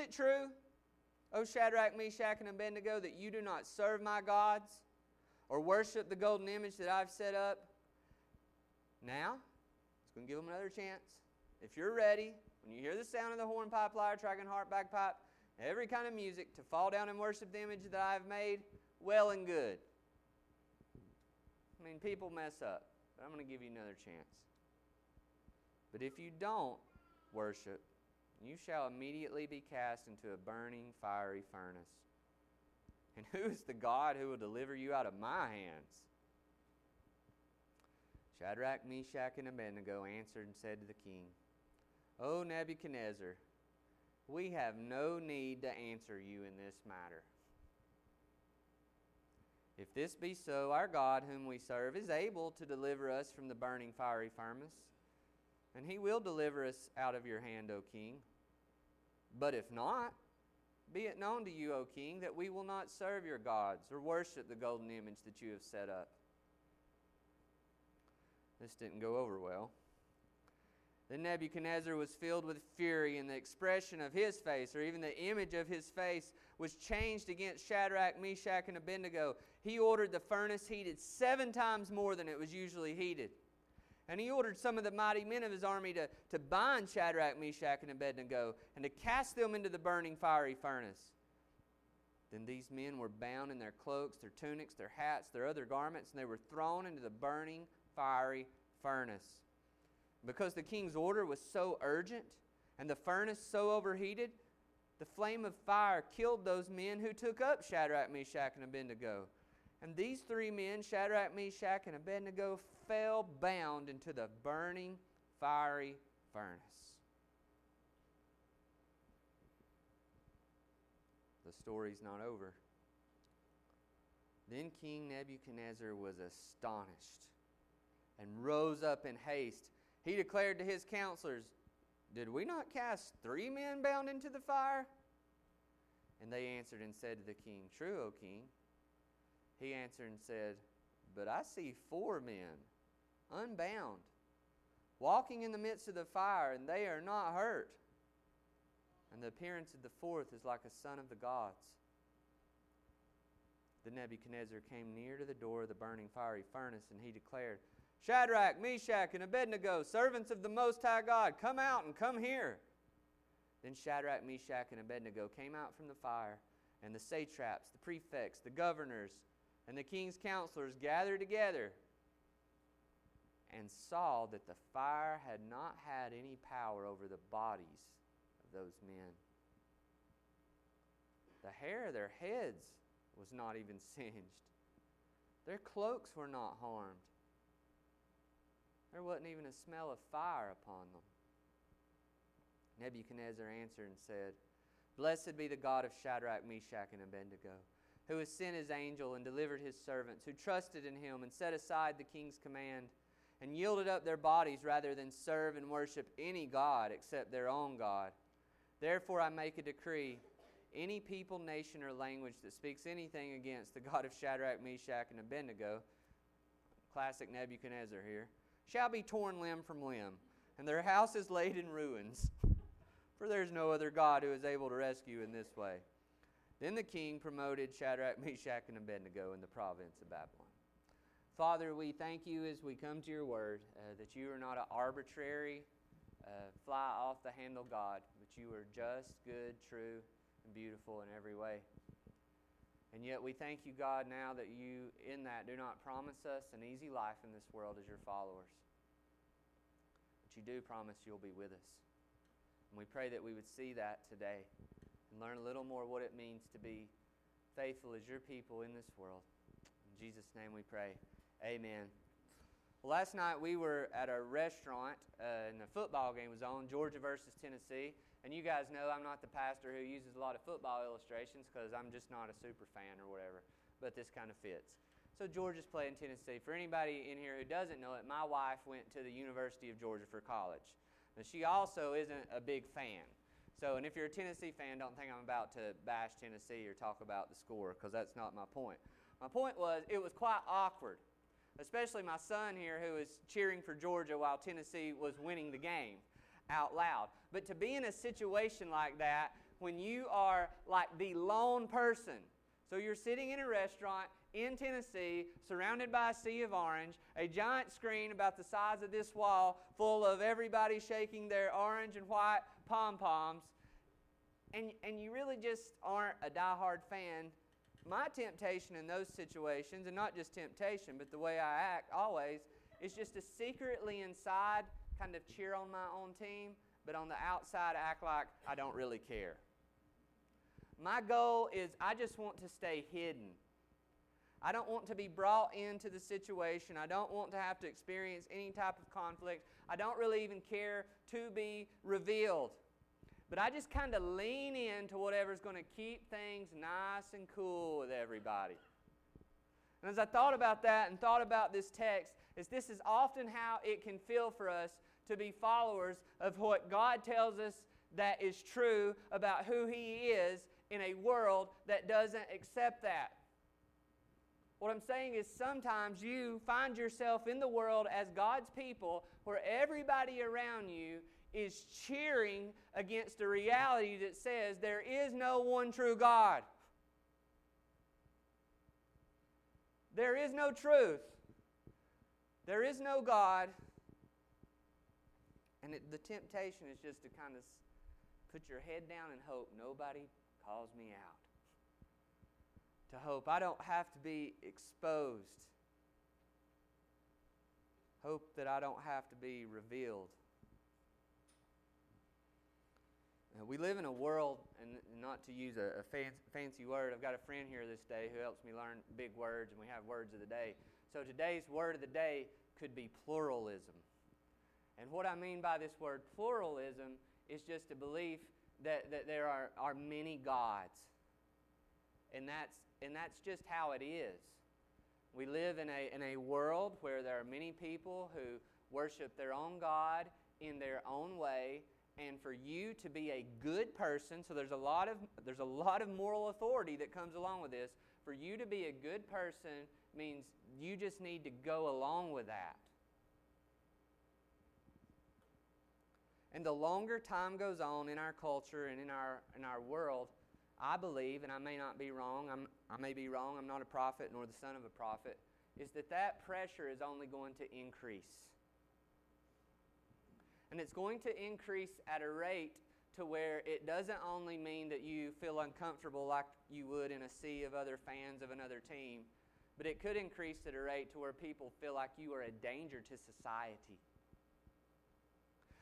it true, O Shadrach, Meshach, and Abednego, that you do not serve my gods or worship the golden image that I've set up? Now, it's going to give them another chance. If you're ready, when you hear the sound of the hornpipe, lyre, trigon, harp, bagpipe, every kind of music, to fall down and worship the image that I've made, well and good. I mean, people mess up, but I'm going to give you another chance. But if you don't worship, you shall immediately be cast into a burning, fiery furnace. And who is the God who will deliver you out of my hands? Shadrach, Meshach, and Abednego answered and said to the king, O Nebuchadnezzar, we have no need to answer you in this matter. If this be so, our God, whom we serve, is able to deliver us from the burning fiery furnace, and he will deliver us out of your hand, O king. But if not, be it known to you, O king, that we will not serve your gods or worship the golden image that you have set up. This didn't go over well. Then Nebuchadnezzar was filled with fury, and the expression of his face, or even the image of his face, was changed against Shadrach, Meshach, and Abednego. He ordered the furnace heated seven times more than it was usually heated. And he ordered some of the mighty men of his army to, to bind Shadrach, Meshach, and Abednego, and to cast them into the burning fiery furnace. Then these men were bound in their cloaks, their tunics, their hats, their other garments, and they were thrown into the burning fiery furnace. Because the king's order was so urgent and the furnace so overheated, the flame of fire killed those men who took up Shadrach, Meshach, and Abednego. And these three men, Shadrach, Meshach, and Abednego, fell bound into the burning, fiery furnace. The story's not over. Then King Nebuchadnezzar was astonished and rose up in haste. He declared to his counselors, Did we not cast three men bound into the fire? And they answered and said to the king, True, O king. He answered and said, But I see four men, unbound, walking in the midst of the fire, and they are not hurt. And the appearance of the fourth is like a son of the gods. The Nebuchadnezzar came near to the door of the burning fiery furnace, and he declared, Shadrach, Meshach, and Abednego, servants of the Most High God, come out and come here. Then Shadrach, Meshach, and Abednego came out from the fire, and the satraps, the prefects, the governors, and the king's counselors gathered together and saw that the fire had not had any power over the bodies of those men. The hair of their heads was not even singed, their cloaks were not harmed. There wasn't even a smell of fire upon them. Nebuchadnezzar answered and said, Blessed be the God of Shadrach, Meshach, and Abednego, who has sent his angel and delivered his servants, who trusted in him and set aside the king's command, and yielded up their bodies rather than serve and worship any God except their own God. Therefore, I make a decree any people, nation, or language that speaks anything against the God of Shadrach, Meshach, and Abednego, classic Nebuchadnezzar here, shall be torn limb from limb, and their house is laid in ruins. For there is no other God who is able to rescue in this way. Then the king promoted Shadrach, Meshach, and Abednego in the province of Babylon. Father, we thank you as we come to your word uh, that you are not an arbitrary, uh, fly off the handle God, but you are just, good, true, and beautiful in every way. And yet we thank you, God, now that you, in that, do not promise us an easy life in this world as your followers. But you do promise you'll be with us. And we pray that we would see that today and learn a little more what it means to be faithful as your people in this world. In Jesus' name we pray. Amen. Well, last night we were at a restaurant uh, and the football game was on, Georgia versus Tennessee. And you guys know I'm not the pastor who uses a lot of football illustrations because I'm just not a super fan or whatever. But this kind of fits. So Georgia's playing Tennessee. For anybody in here who doesn't know it, my wife went to the University of Georgia for college. And she also isn't a big fan. So, and if you're a Tennessee fan, don't think I'm about to bash Tennessee or talk about the score because that's not my point. My point was it was quite awkward, especially my son here who was cheering for Georgia while Tennessee was winning the game out loud. But to be in a situation like that when you are like the lone person. So you're sitting in a restaurant in Tennessee, surrounded by a sea of orange, a giant screen about the size of this wall full of everybody shaking their orange and white pom poms, and, and you really just aren't a die-hard fan. My temptation in those situations, and not just temptation, but the way I act always, is just to secretly inside kind of cheer on my own team, but on the outside act like I don't really care. My goal is I just want to stay hidden. I don't want to be brought into the situation. I don't want to have to experience any type of conflict. I don't really even care to be revealed. But I just kind of lean into whatever's going to keep things nice and cool with everybody. And as I thought about that and thought about this text, is this is often how it can feel for us to be followers of what God tells us that is true about who He is in a world that doesn't accept that. What I'm saying is sometimes you find yourself in the world as God's people where everybody around you is cheering against a reality that says there is no one true God. There is no truth. There is no God. And it, the temptation is just to kind of put your head down and hope nobody calls me out. To hope I don't have to be exposed. Hope that I don't have to be revealed. Now, Uh, we live in a world, and not to use a, a fancy, fancy word, I've got a friend here this day who helps me learn big words, and we have words of the day. So today's word of the day could be pluralism. And what I mean by this word pluralism is just a belief that, that there are, are many gods. And that's, and that's just how it is. We live in a, in a world where there are many people who worship their own God in their own way. And for you to be a good person, so there's a lot of, there's a lot of moral authority that comes along with this. For you to be a good person means you just need to go along with that. And the longer time goes on in our culture and in our, in our world, I believe, and I may not be wrong, I'm, I may be wrong, I'm not a prophet nor the son of a prophet, is that that pressure is only going to increase. And it's going to increase at a rate to where it doesn't only mean that you feel uncomfortable like you would in a sea of other fans of another team, but it could increase at a rate to where people feel like you are a danger to society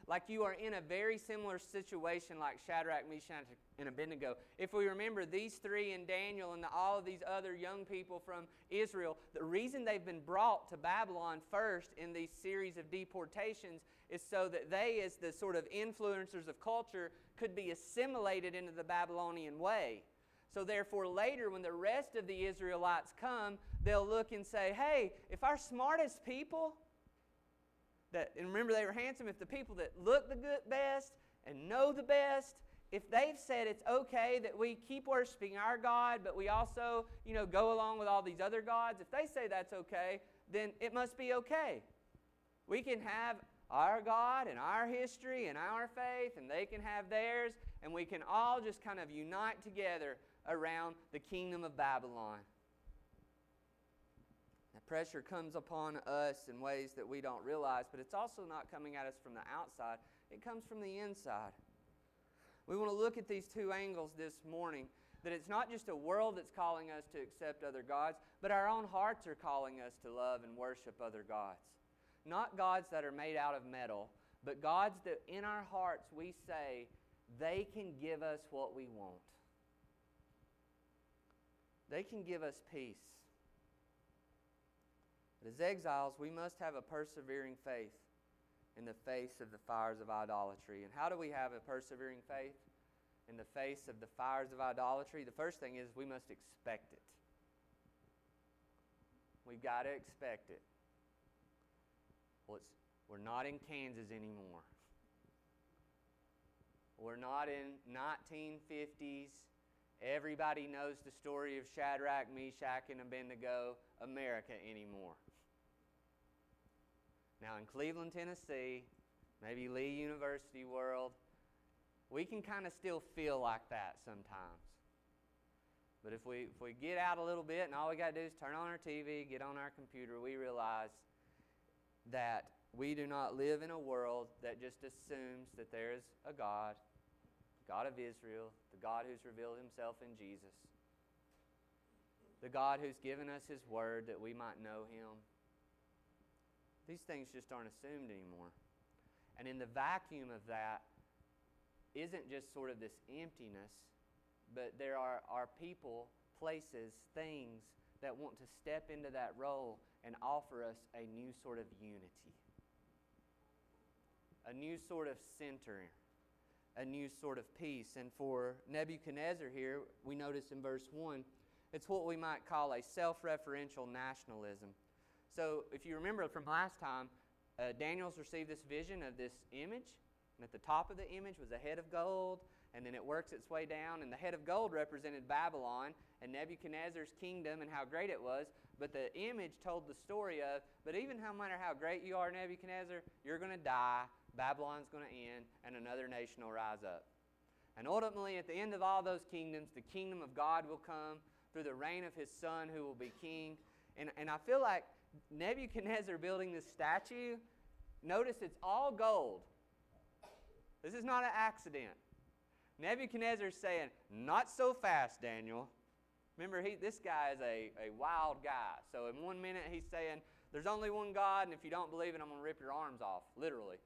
like you are in a very similar situation like Shadrach, Meshach, and Abednego. If we remember these three and Daniel and the, all of these other young people from Israel, the reason they've been brought to Babylon first in these series of deportations is so that they, as the sort of influencers of culture, could be assimilated into the Babylonian way. So, therefore, later when the rest of the Israelites come, they'll look and say, hey, if our smartest people, that, and remember they were handsome, if the people that look the good best and know the best, if they've said it's okay that we keep worshiping our God, but we also, you know, go along with all these other gods, if they say that's okay, then it must be okay. We can have our God and our history and our faith, and they can have theirs, and we can all just kind of unite together around the kingdom of Babylon. The pressure comes upon us in ways that we don't realize, but it's also not coming at us from the outside, it comes from the inside. We want to look at these two angles this morning that it's not just a world that's calling us to accept other gods, but our own hearts are calling us to love and worship other gods. Not gods that are made out of metal, but gods that in our hearts we say they can give us what we want. They can give us peace. But as exiles, we must have a persevering faith in the face of the fires of idolatry. And how do we have a persevering faith in the face of the fires of idolatry? The first thing is we must expect it. We've got to expect it. Well, we're not in Kansas anymore. We're not in 1950s. Everybody knows the story of Shadrach, Meshach, and Abednego, America anymore. Now, in Cleveland, Tennessee, maybe Lee University world, we can kind of still feel like that sometimes. But if we, if we get out a little bit and all we got to do is turn on our TV, get on our computer, we realize that we do not live in a world that just assumes that there is a God, God of Israel, the God who's revealed himself in Jesus, the God who's given us his word that we might know him. These things just aren't assumed anymore. And in the vacuum of that isn't just sort of this emptiness, but there are, are people, places, things that want to step into that role and offer us a new sort of unity, a new sort of center, a new sort of peace. And for Nebuchadnezzar here, we notice in verse 1, it's what we might call a self referential nationalism. So if you remember from last time, uh, Daniel's received this vision of this image, and at the top of the image was a head of gold, and then it works its way down, and the head of gold represented Babylon and Nebuchadnezzar's kingdom and how great it was. But the image told the story of, but even no matter how great you are, Nebuchadnezzar, you're going to die, Babylon's going to end, and another nation will rise up. And ultimately, at the end of all those kingdoms, the kingdom of God will come through the reign of his son who will be king. And, and I feel like Nebuchadnezzar building this statue, notice it's all gold. This is not an accident. Nebuchadnezzar's saying, Not so fast, Daniel. Remember, he, this guy is a, a wild guy. So in one minute, he's saying, There's only one God, and if you don't believe it, I'm going to rip your arms off, literally.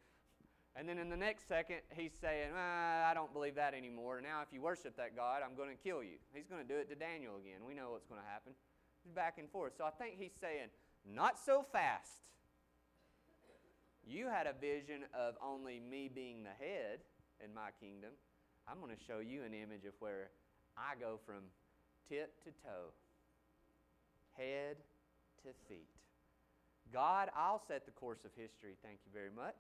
And then in the next second, he's saying, ah, I don't believe that anymore. Now, if you worship that God, I'm going to kill you. He's going to do it to Daniel again. We know what's going to happen. Back and forth. So I think he's saying, Not so fast. You had a vision of only me being the head in my kingdom. I'm going to show you an image of where I go from tip to toe, head to feet. God, I'll set the course of history, thank you very much.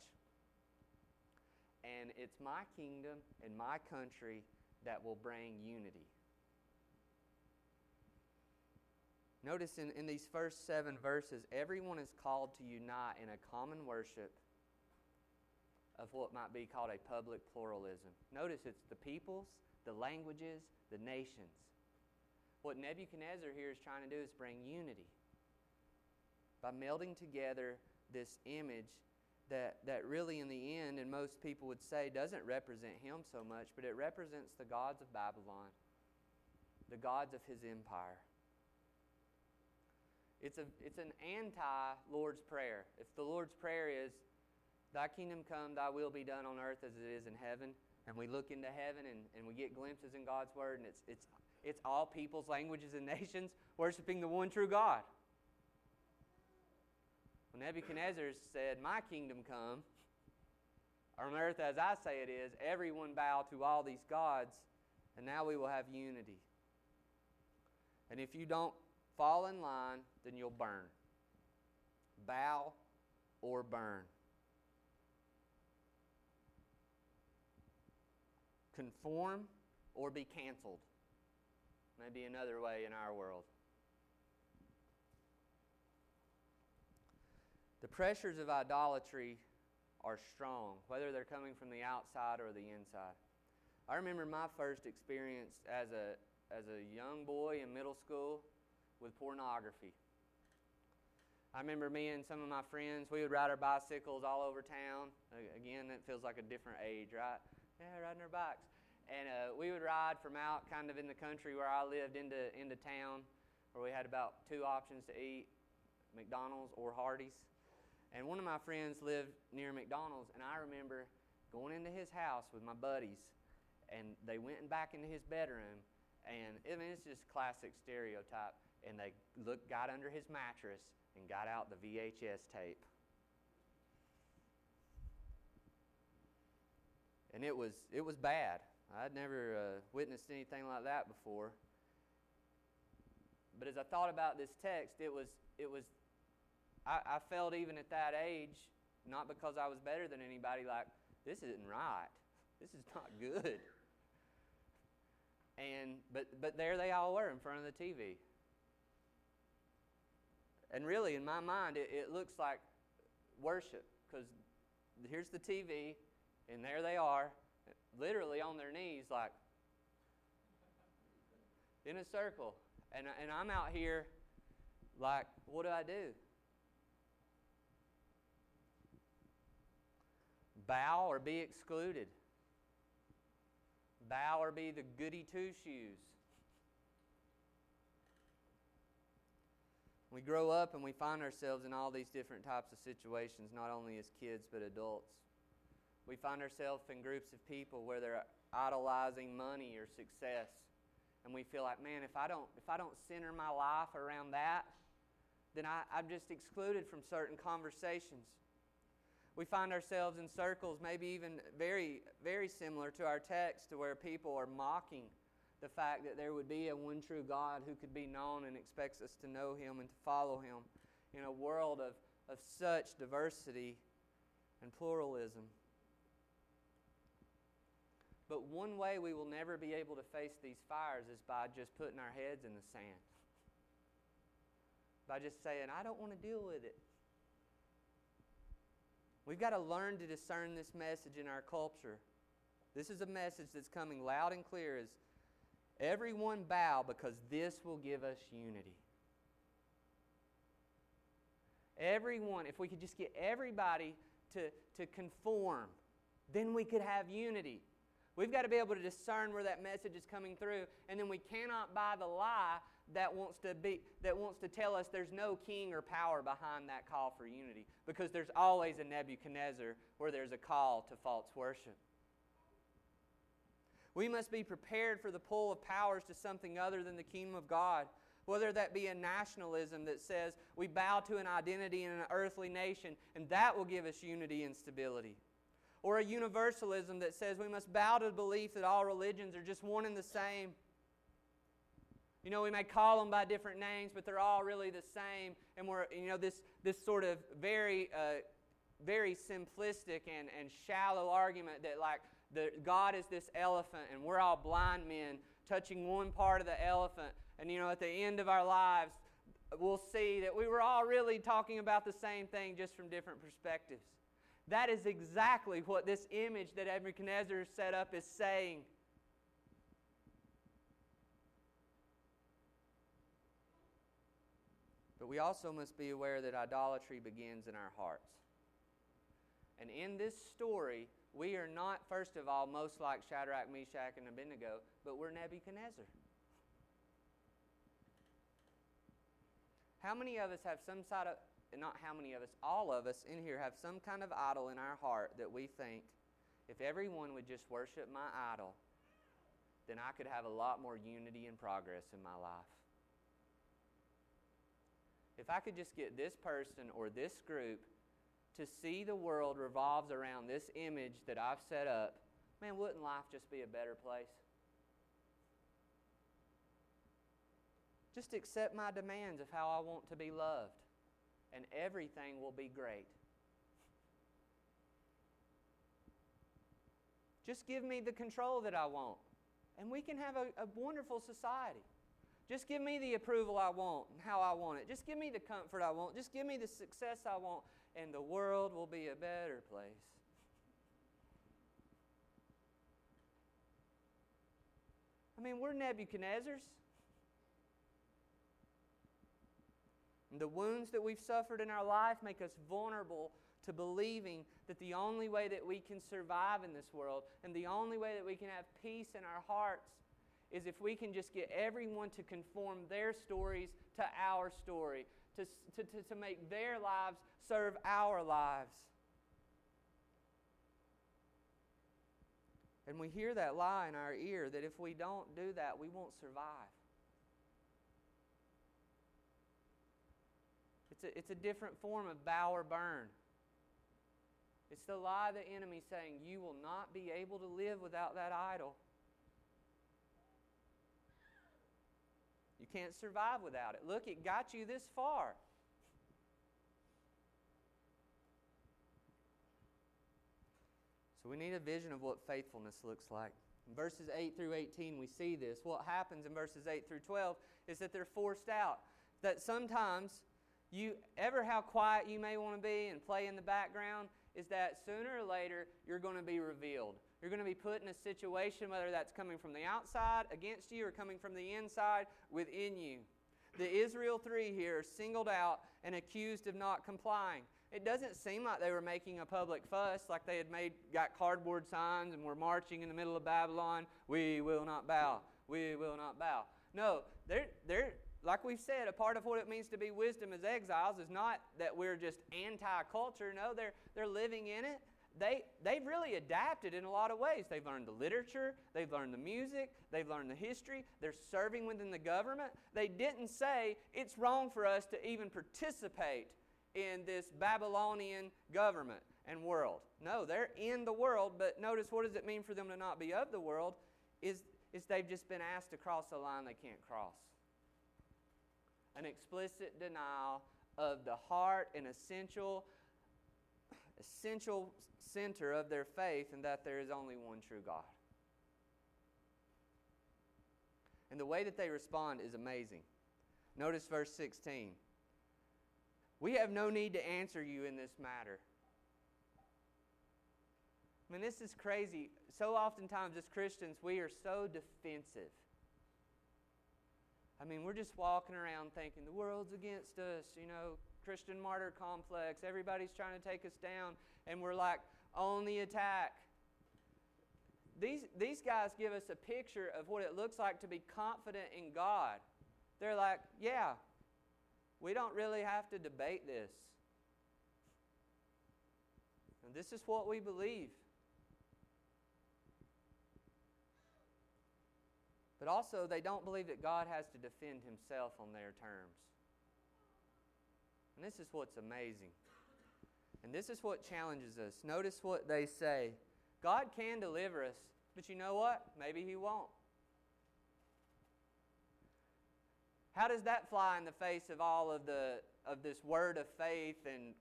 And it's my kingdom and my country that will bring unity. Notice in, in these first seven verses, everyone is called to unite in a common worship of what might be called a public pluralism. Notice it's the peoples, the languages, the nations. What Nebuchadnezzar here is trying to do is bring unity by melding together this image that, that really, in the end, and most people would say, doesn't represent him so much, but it represents the gods of Babylon, the gods of his empire. It's, a, it's an anti Lord's Prayer. If the Lord's Prayer is, Thy kingdom come, thy will be done on earth as it is in heaven. And we look into heaven and, and we get glimpses in God's word, and it's, it's, it's all peoples, languages, and nations worshiping the one true God. When Nebuchadnezzar said, My kingdom come, on earth as I say it is, everyone bow to all these gods, and now we will have unity. And if you don't fall in line, then you'll burn. Bow or burn. conform or be canceled. Maybe another way in our world. The pressures of idolatry are strong, whether they're coming from the outside or the inside. I remember my first experience as a, as a young boy in middle school with pornography. I remember me and some of my friends, we would ride our bicycles all over town. Again, it feels like a different age, right? Yeah, riding our bikes. And uh, we would ride from out kind of in the country where I lived into, into town, where we had about two options to eat McDonald's or Hardee's. And one of my friends lived near McDonald's, and I remember going into his house with my buddies, and they went back into his bedroom, and I mean, it's just classic stereotype. And they looked, got under his mattress and got out the VHS tape. and it was it was bad. I'd never uh, witnessed anything like that before. But as I thought about this text, it was it was I, I felt even at that age, not because I was better than anybody, like this isn't right. This is not good. And but but there they all were in front of the TV. And really, in my mind, it, it looks like worship because here's the TV, and there they are. Literally on their knees, like in a circle. And, and I'm out here, like, what do I do? Bow or be excluded. Bow or be the goody two shoes. We grow up and we find ourselves in all these different types of situations, not only as kids but adults. We find ourselves in groups of people where they're idolizing money or success. And we feel like, man, if I don't, if I don't center my life around that, then I, I'm just excluded from certain conversations. We find ourselves in circles, maybe even very, very similar to our text, to where people are mocking the fact that there would be a one true God who could be known and expects us to know Him and to follow Him in a world of, of such diversity and pluralism. But one way we will never be able to face these fires is by just putting our heads in the sand. By just saying, I don't want to deal with it. We've got to learn to discern this message in our culture. This is a message that's coming loud and clear is Everyone bow because this will give us unity. Everyone, if we could just get everybody to, to conform, then we could have unity. We've got to be able to discern where that message is coming through, and then we cannot buy the lie that wants to be that wants to tell us there's no king or power behind that call for unity because there's always a Nebuchadnezzar where there's a call to false worship. We must be prepared for the pull of powers to something other than the kingdom of God. Whether that be a nationalism that says we bow to an identity in an earthly nation and that will give us unity and stability. Or a universalism that says we must bow to the belief that all religions are just one and the same. You know, we may call them by different names, but they're all really the same. And we're, you know, this, this sort of very, uh, very simplistic and, and shallow argument that, like, the, God is this elephant, and we're all blind men touching one part of the elephant. And, you know, at the end of our lives, we'll see that we were all really talking about the same thing just from different perspectives. That is exactly what this image that Nebuchadnezzar set up is saying. But we also must be aware that idolatry begins in our hearts. And in this story, we are not, first of all, most like Shadrach, Meshach, and Abednego, but we're Nebuchadnezzar. How many of us have some side of, not how many of us, all of us in here have some kind of idol in our heart that we think, if everyone would just worship my idol, then I could have a lot more unity and progress in my life. If I could just get this person or this group to see the world revolves around this image that I've set up, man, wouldn't life just be a better place? Just accept my demands of how I want to be loved, and everything will be great. Just give me the control that I want, and we can have a, a wonderful society. Just give me the approval I want and how I want it. Just give me the comfort I want. Just give me the success I want, and the world will be a better place. I mean, we're Nebuchadnezzars. And the wounds that we've suffered in our life make us vulnerable to believing that the only way that we can survive in this world and the only way that we can have peace in our hearts is if we can just get everyone to conform their stories to our story, to, to, to, to make their lives serve our lives. And we hear that lie in our ear that if we don't do that, we won't survive. It's a, it's a different form of bow or burn. It's the lie of the enemy saying, You will not be able to live without that idol. You can't survive without it. Look, it got you this far. So we need a vision of what faithfulness looks like. In verses 8 through 18, we see this. What happens in verses 8 through 12 is that they're forced out. That sometimes you, ever how quiet you may want to be and play in the background, is that sooner or later you're going to be revealed. You're going to be put in a situation, whether that's coming from the outside against you or coming from the inside within you. The Israel three here are singled out and accused of not complying. It doesn't seem like they were making a public fuss, like they had made got cardboard signs and were marching in the middle of Babylon. We will not bow. We will not bow. No, they're they're like we've said, a part of what it means to be wisdom as exiles is not that we're just anti-culture. No, they're they're living in it they, they've really adapted in a lot of ways. They've learned the literature, they've learned the music, they've learned the history, they're serving within the government. They didn't say it's wrong for us to even participate in this Babylonian government and world. No, they're in the world, but notice what does it mean for them to not be of the world? Is, is they've just been asked to cross a line they can't cross. An explicit denial of the heart and essential essential center of their faith and that there is only one true God. And the way that they respond is amazing. Notice verse 16. We have no need to answer you in this matter. I mean, this is crazy. So oftentimes, as Christians, we are so defensive. I mean, we're just walking around thinking the world's against us, you know, Christian martyr complex. Everybody's trying to take us down, and we're like on the attack. These, these guys give us a picture of what it looks like to be confident in God. They're like, yeah, we don't really have to debate this. And this is what we believe. But also, they don't believe that God has to defend himself on their terms. And this is what's amazing. And this is what challenges us. Notice what they say God can deliver us, but you know what? Maybe He won't. How does that fly in the face of all of the of this word of faith and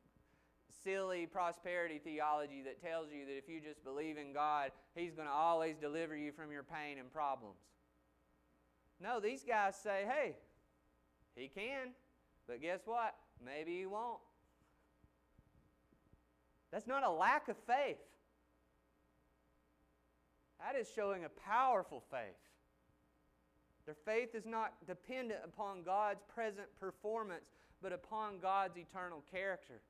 silly prosperity theology that tells you that if you just believe in God, He's going to always deliver you from your pain and problems? No, these guys say, hey, He can, but guess what? Maybe He won't. That's not a lack of faith. That is showing a powerful faith. Their faith is not dependent upon God's present performance, but upon God's eternal character.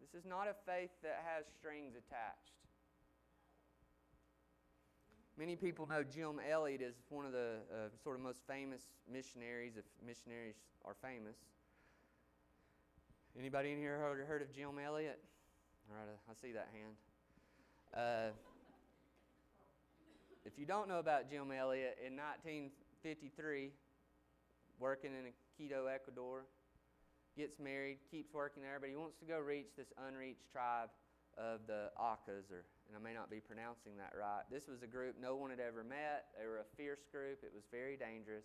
This is not a faith that has strings attached. Many people know Jim Elliot as one of the uh, sort of most famous missionaries, if missionaries are famous. Anybody in here heard, heard of Jim Elliot? All right, I see that hand. Uh, if you don't know about Jim Elliot, in 1953, working in Quito, Ecuador, gets married, keeps working there, but he wants to go reach this unreached tribe of the Aucas, or and I may not be pronouncing that right. This was a group no one had ever met. They were a fierce group. It was very dangerous.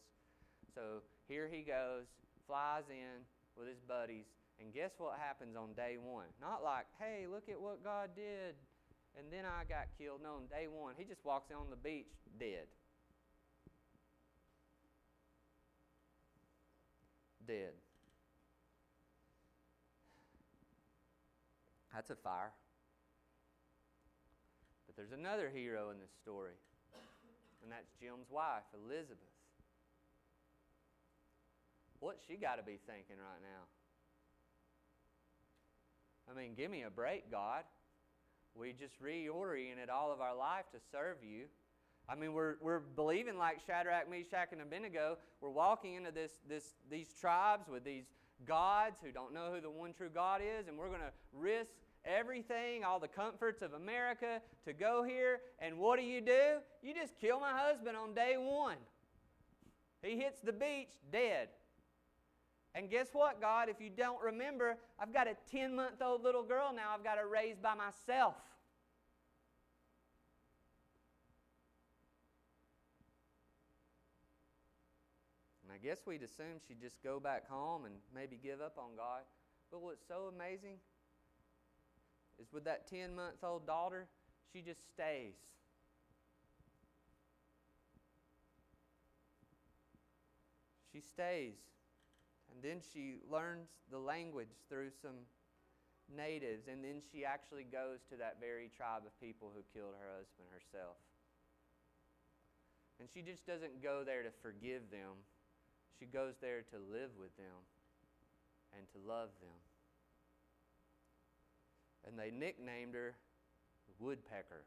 So here he goes, flies in with his buddies, and guess what happens on day one? Not like, hey, look at what God did, and then I got killed. No, on day one, he just walks on the beach dead. Dead. That's a fire. There's another hero in this story, and that's Jim's wife, Elizabeth. What's she got to be thinking right now? I mean, give me a break, God. We just reoriented all of our life to serve you. I mean, we're, we're believing like Shadrach, Meshach, and Abednego. We're walking into this, this, these tribes with these gods who don't know who the one true God is, and we're going to risk everything, all the comforts of America to go here. And what do you do? You just kill my husband on day one. He hits the beach dead. And guess what, God? If you don't remember, I've got a 10 month old little girl now I've got to raise by myself. And I guess we'd assume she'd just go back home and maybe give up on God. But what's so amazing is with that 10 month old daughter, she just stays. She stays. And then she learns the language through some natives, and then she actually goes to that very tribe of people who killed her husband herself. And she just doesn't go there to forgive them, she goes there to live with them and to love them. And they nicknamed her Woodpecker.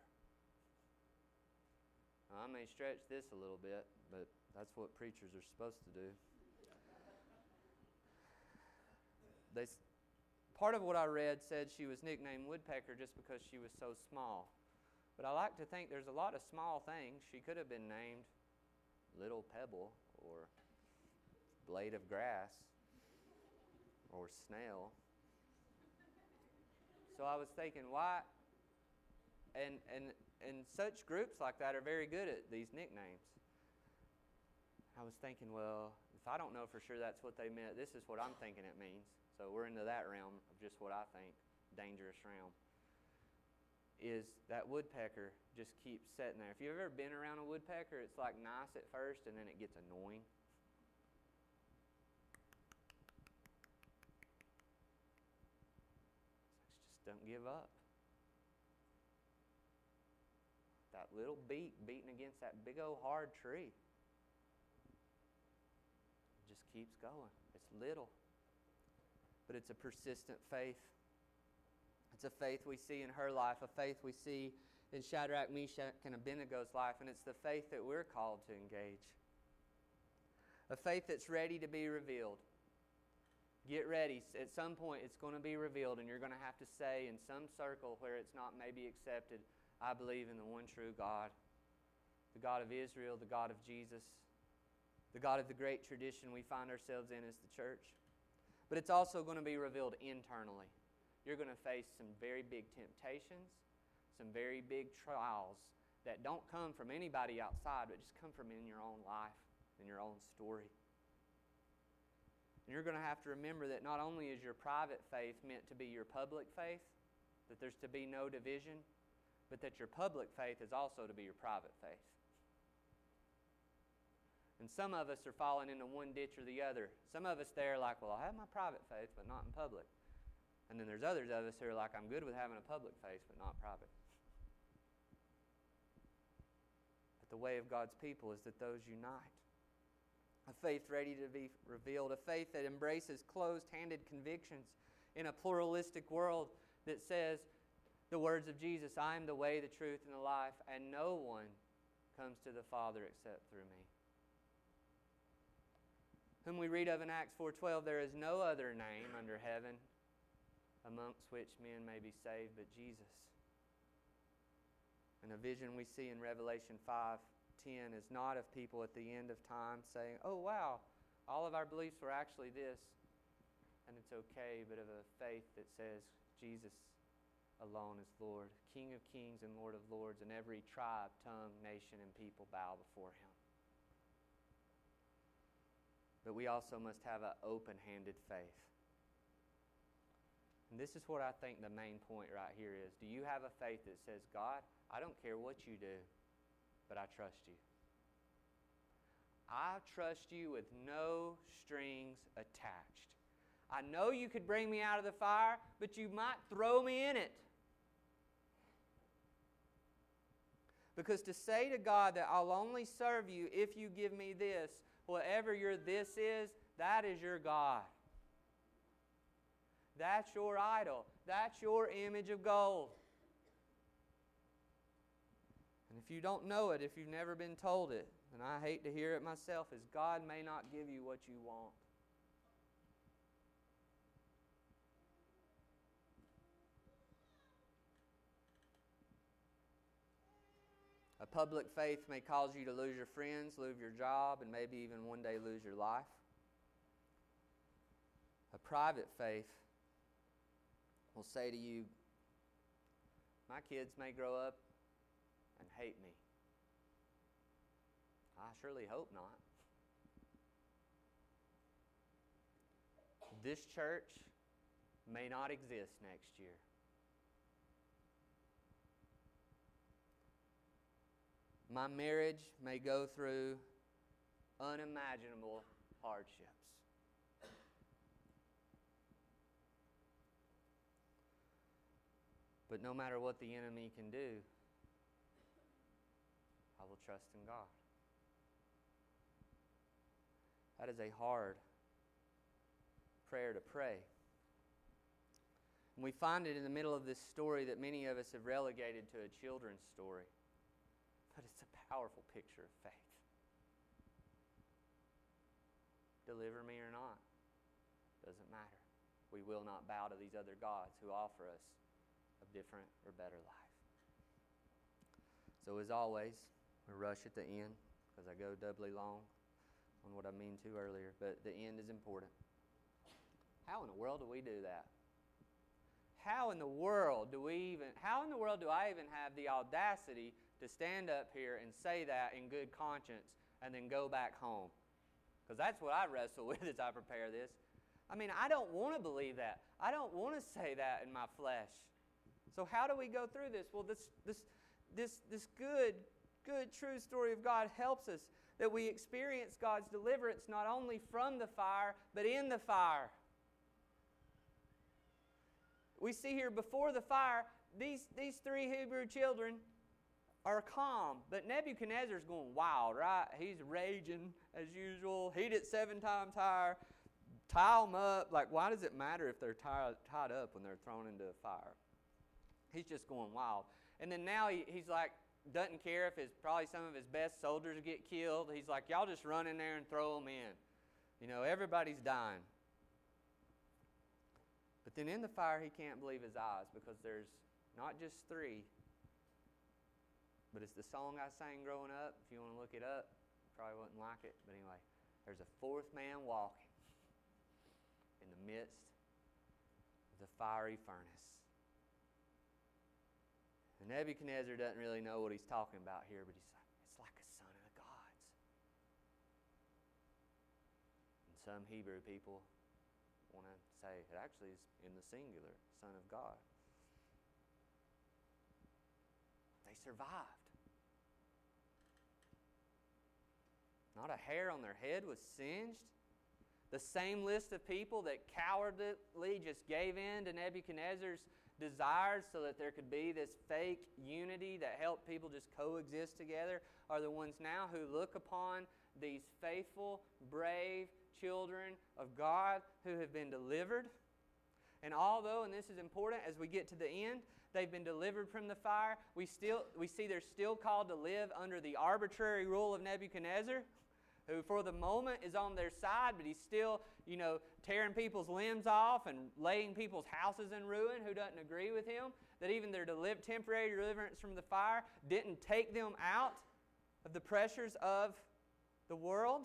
Now, I may stretch this a little bit, but that's what preachers are supposed to do. They, part of what I read said she was nicknamed Woodpecker just because she was so small. But I like to think there's a lot of small things. She could have been named Little Pebble or Blade of Grass or Snail. So I was thinking, why? And, and, and such groups like that are very good at these nicknames. I was thinking, well, if I don't know for sure that's what they meant, this is what I'm thinking it means. So we're into that realm of just what I think, dangerous realm. Is that woodpecker just keeps sitting there. If you've ever been around a woodpecker, it's like nice at first and then it gets annoying. just don't give up. That little beak beating against that big old hard tree just keeps going. It's little but it's a persistent faith. It's a faith we see in her life, a faith we see in Shadrach, Meshach, and Abednego's life, and it's the faith that we're called to engage. A faith that's ready to be revealed. Get ready. At some point, it's going to be revealed, and you're going to have to say in some circle where it's not maybe accepted, I believe in the one true God, the God of Israel, the God of Jesus, the God of the great tradition we find ourselves in as the church. But it's also going to be revealed internally. You're going to face some very big temptations, some very big trials that don't come from anybody outside, but just come from in your own life, in your own story. And you're going to have to remember that not only is your private faith meant to be your public faith, that there's to be no division, but that your public faith is also to be your private faith. And some of us are falling into one ditch or the other. Some of us there are like, well, I have my private faith, but not in public. And then there's others of us who are like, I'm good with having a public faith, but not private. But the way of God's people is that those unite. A faith ready to be revealed, a faith that embraces closed handed convictions in a pluralistic world that says the words of Jesus I am the way, the truth, and the life, and no one comes to the Father except through me whom we read of in Acts 4:12, there is no other name under heaven amongst which men may be saved but Jesus. And a vision we see in Revelation 5:10 is not of people at the end of time saying, "Oh wow, all of our beliefs were actually this." And it's okay, but of a faith that says Jesus alone is Lord, King of kings and Lord of lords, and every tribe, tongue, nation, and people bow before him. But we also must have an open handed faith. And this is what I think the main point right here is. Do you have a faith that says, God, I don't care what you do, but I trust you? I trust you with no strings attached. I know you could bring me out of the fire, but you might throw me in it. Because to say to God that I'll only serve you if you give me this whatever your this is, that is your God. That's your idol. That's your image of gold. And if you don't know it, if you've never been told it, and I hate to hear it myself, is God may not give you what you want. A public faith may cause you to lose your friends, lose your job, and maybe even one day lose your life. A private faith will say to you, My kids may grow up and hate me. I surely hope not. This church may not exist next year. My marriage may go through unimaginable hardships. But no matter what the enemy can do, will trust in God. That is a hard prayer to pray. And we find it in the middle of this story that many of us have relegated to a children's story. But it's a powerful picture of faith. Deliver me or not, doesn't matter. We will not bow to these other gods who offer us a different or better life. So, as always, rush at the end because I go doubly long on what I mean to earlier, but the end is important. How in the world do we do that? How in the world do we even, how in the world do I even have the audacity to stand up here and say that in good conscience and then go back home? Because that's what I wrestle with as I prepare this. I mean, I don't want to believe that. I don't want to say that in my flesh. So how do we go through this? Well, this this this this good good true story of God helps us that we experience God's deliverance not only from the fire but in the fire. We see here before the fire, these, these three Hebrew children are calm, but Nebuchadnezzar's going wild, right? He's raging as usual. Heat it seven times higher. Tie them up. Like, why does it matter if they're tied, tied up when they're thrown into a fire? He's just going wild. And then now he, he's like, doesn't care if his probably some of his best soldiers get killed. He's like, y'all just run in there and throw them in. You know, everybody's dying. But then in the fire, he can't believe his eyes because there's not just three, but it's the song I sang growing up. If you want to look it up, probably wouldn't like it. But anyway, there's a fourth man walking in the midst of the fiery furnace. And Nebuchadnezzar doesn't really know what he's talking about here, but he's like, it's like a son of the gods. And some Hebrew people want to say it actually is in the singular, Son of God. They survived. Not a hair on their head was singed. The same list of people that cowardly just gave in to Nebuchadnezzar's desires so that there could be this fake unity that helped people just coexist together are the ones now who look upon these faithful, brave children of God who have been delivered. And although, and this is important as we get to the end, they've been delivered from the fire, we, still, we see they're still called to live under the arbitrary rule of Nebuchadnezzar, who for the moment is on their side, but he's still, you know, tearing people's limbs off and laying people's houses in ruin who doesn't agree with him. That even their temporary deliverance from the fire didn't take them out of the pressures of the world.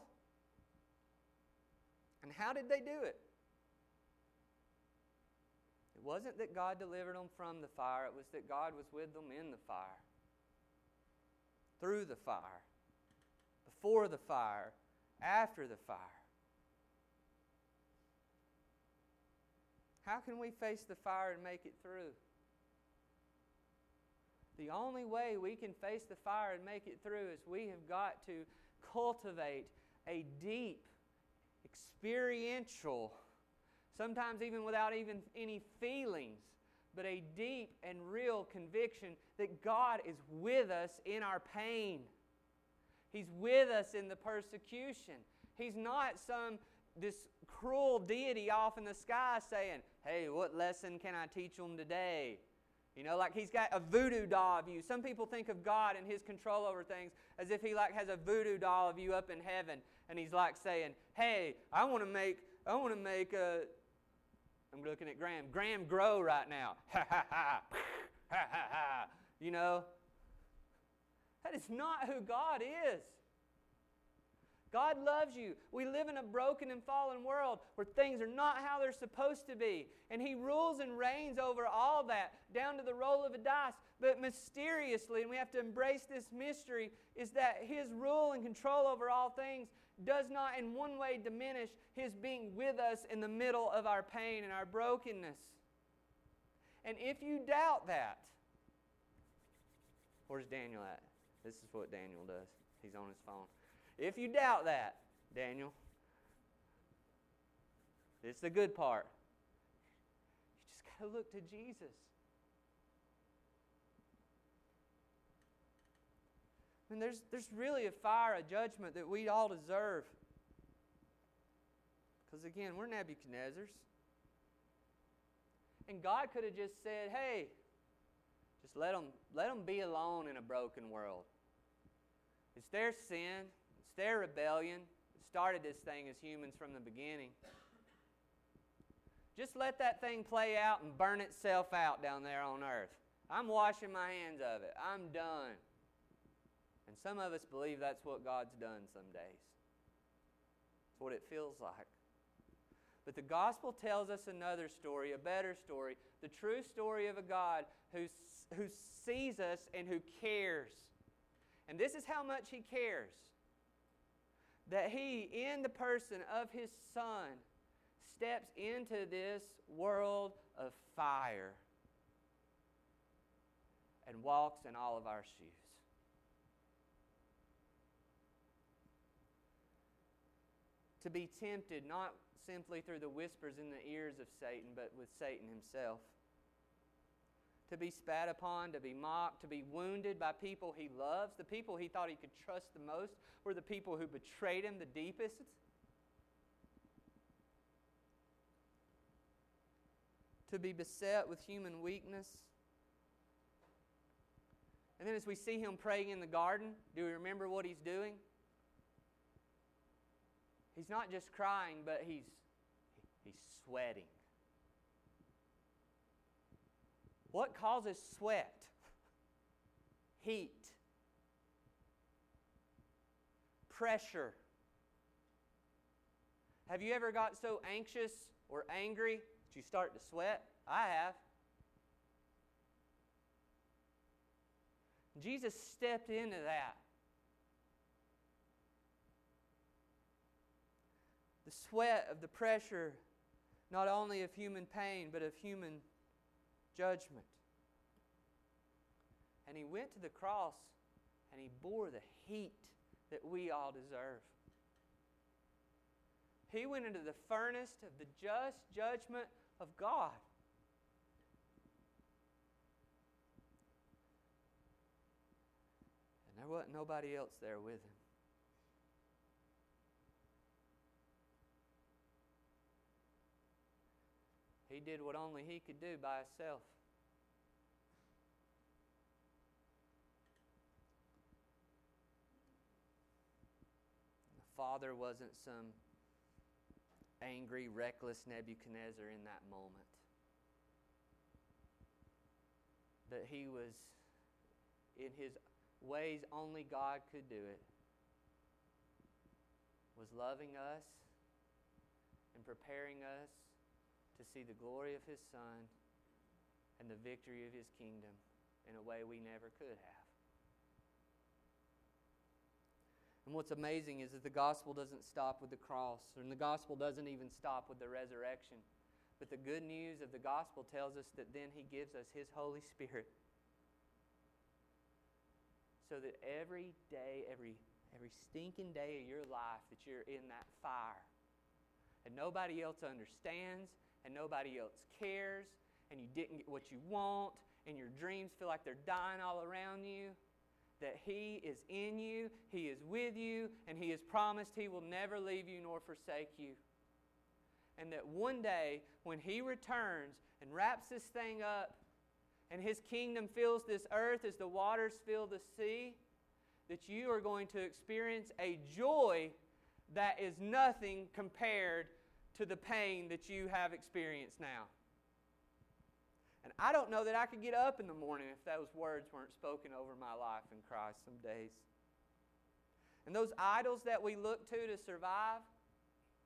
And how did they do it? It wasn't that God delivered them from the fire, it was that God was with them in the fire, through the fire, before the fire, after the fire. How can we face the fire and make it through? The only way we can face the fire and make it through is we have got to cultivate a deep experiential, sometimes even without even any feelings, but a deep and real conviction that God is with us in our pain. He's with us in the persecution. He's not some this cruel deity off in the sky saying, "Hey, what lesson can I teach them today?" You know, like he's got a voodoo doll of you. Some people think of God and his control over things as if he like has a voodoo doll of you up in heaven and he's like saying, "Hey, I want to make I want to make a I'm looking at Graham. Graham grow right now. Ha ha ha. Ha ha ha. You know? That is not who God is. God loves you. We live in a broken and fallen world where things are not how they're supposed to be. And He rules and reigns over all that, down to the roll of a dice. But mysteriously, and we have to embrace this mystery, is that His rule and control over all things does not in one way diminish His being with us in the middle of our pain and our brokenness. And if you doubt that, where's Daniel at? This is what Daniel does. He's on his phone. If you doubt that, Daniel, it's the good part. You just got to look to Jesus. I mean, there's, there's really a fire, a judgment that we all deserve. Because again, we're Nebuchadnezzar's. And God could have just said, hey, just let them, let them be alone in a broken world. It's their sin, it's their rebellion. It started this thing as humans from the beginning. Just let that thing play out and burn itself out down there on earth. I'm washing my hands of it. I'm done. And some of us believe that's what God's done some days. It's what it feels like. But the gospel tells us another story, a better story, the true story of a God who, who sees us and who cares. And this is how much He cares that He, in the person of His Son, steps into this world of fire and walks in all of our shoes. To be tempted not simply through the whispers in the ears of Satan, but with Satan himself. To be spat upon, to be mocked, to be wounded by people he loves. The people he thought he could trust the most were the people who betrayed him the deepest. To be beset with human weakness. And then as we see him praying in the garden, do we remember what he's doing? He's not just crying, but he's, he's sweating. What causes sweat? Heat, pressure. Have you ever got so anxious or angry that you start to sweat? I have. Jesus stepped into that. The sweat of the pressure, not only of human pain, but of human judgment. And he went to the cross and he bore the heat that we all deserve. He went into the furnace of the just judgment of God. And there wasn't nobody else there with him. He did what only he could do by himself. The Father wasn't some angry, reckless Nebuchadnezzar in that moment. That he was, in his ways only God could do it, was loving us and preparing us to see the glory of His Son and the victory of His kingdom in a way we never could have. And what's amazing is that the gospel doesn't stop with the cross, and the gospel doesn't even stop with the resurrection. But the good news of the gospel tells us that then He gives us His Holy Spirit. So that every day, every, every stinking day of your life, that you're in that fire. And nobody else understands, and nobody else cares and you didn't get what you want and your dreams feel like they're dying all around you, that He is in you, He is with you, and He has promised He will never leave you nor forsake you. And that one day, when He returns and wraps this thing up, and His kingdom fills this earth as the waters fill the sea, that you are going to experience a joy that is nothing compared to the pain that you have experienced now. And I don't know that I could get up in the morning if those words weren't spoken over my life in Christ some days. And those idols that we look to to survive,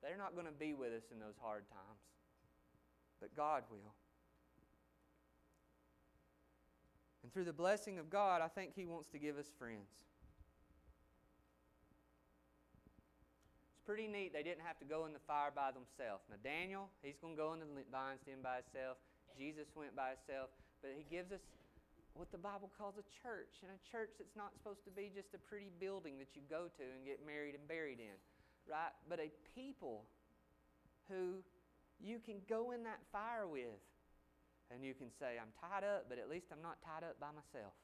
they're not going to be with us in those hard times. But God will. And through the blessing of God, I think He wants to give us friends. Pretty neat. They didn't have to go in the fire by themselves. Now, Daniel, he's going to go in the lion's den by himself. Jesus went by himself. But he gives us what the Bible calls a church. And a church that's not supposed to be just a pretty building that you go to and get married and buried in, right? But a people who you can go in that fire with. And you can say, I'm tied up, but at least I'm not tied up by myself.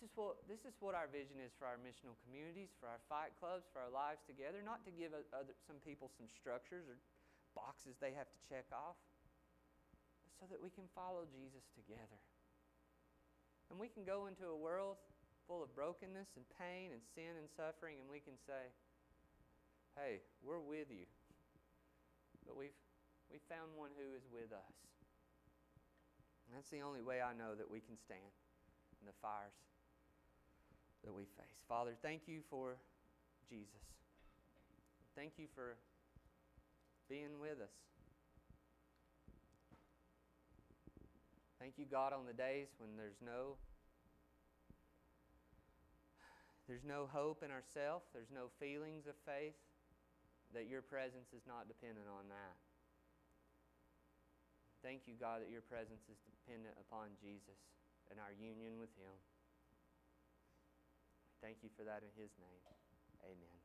This is what this is what our vision is for our missional communities, for our fight clubs, for our lives together. Not to give other, some people some structures or boxes they have to check off, but so that we can follow Jesus together. And we can go into a world full of brokenness and pain and sin and suffering, and we can say, Hey, we're with you. But we've, we've found one who is with us. And that's the only way I know that we can stand in the fires that we face. Father, thank you for Jesus. Thank you for being with us. Thank you, God, on the days when there's no there's no hope in ourselves, there's no feelings of faith, that your presence is not dependent on that. Thank you, God, that your presence is dependent upon Jesus and our union with him. Thank you for that in his name. Amen.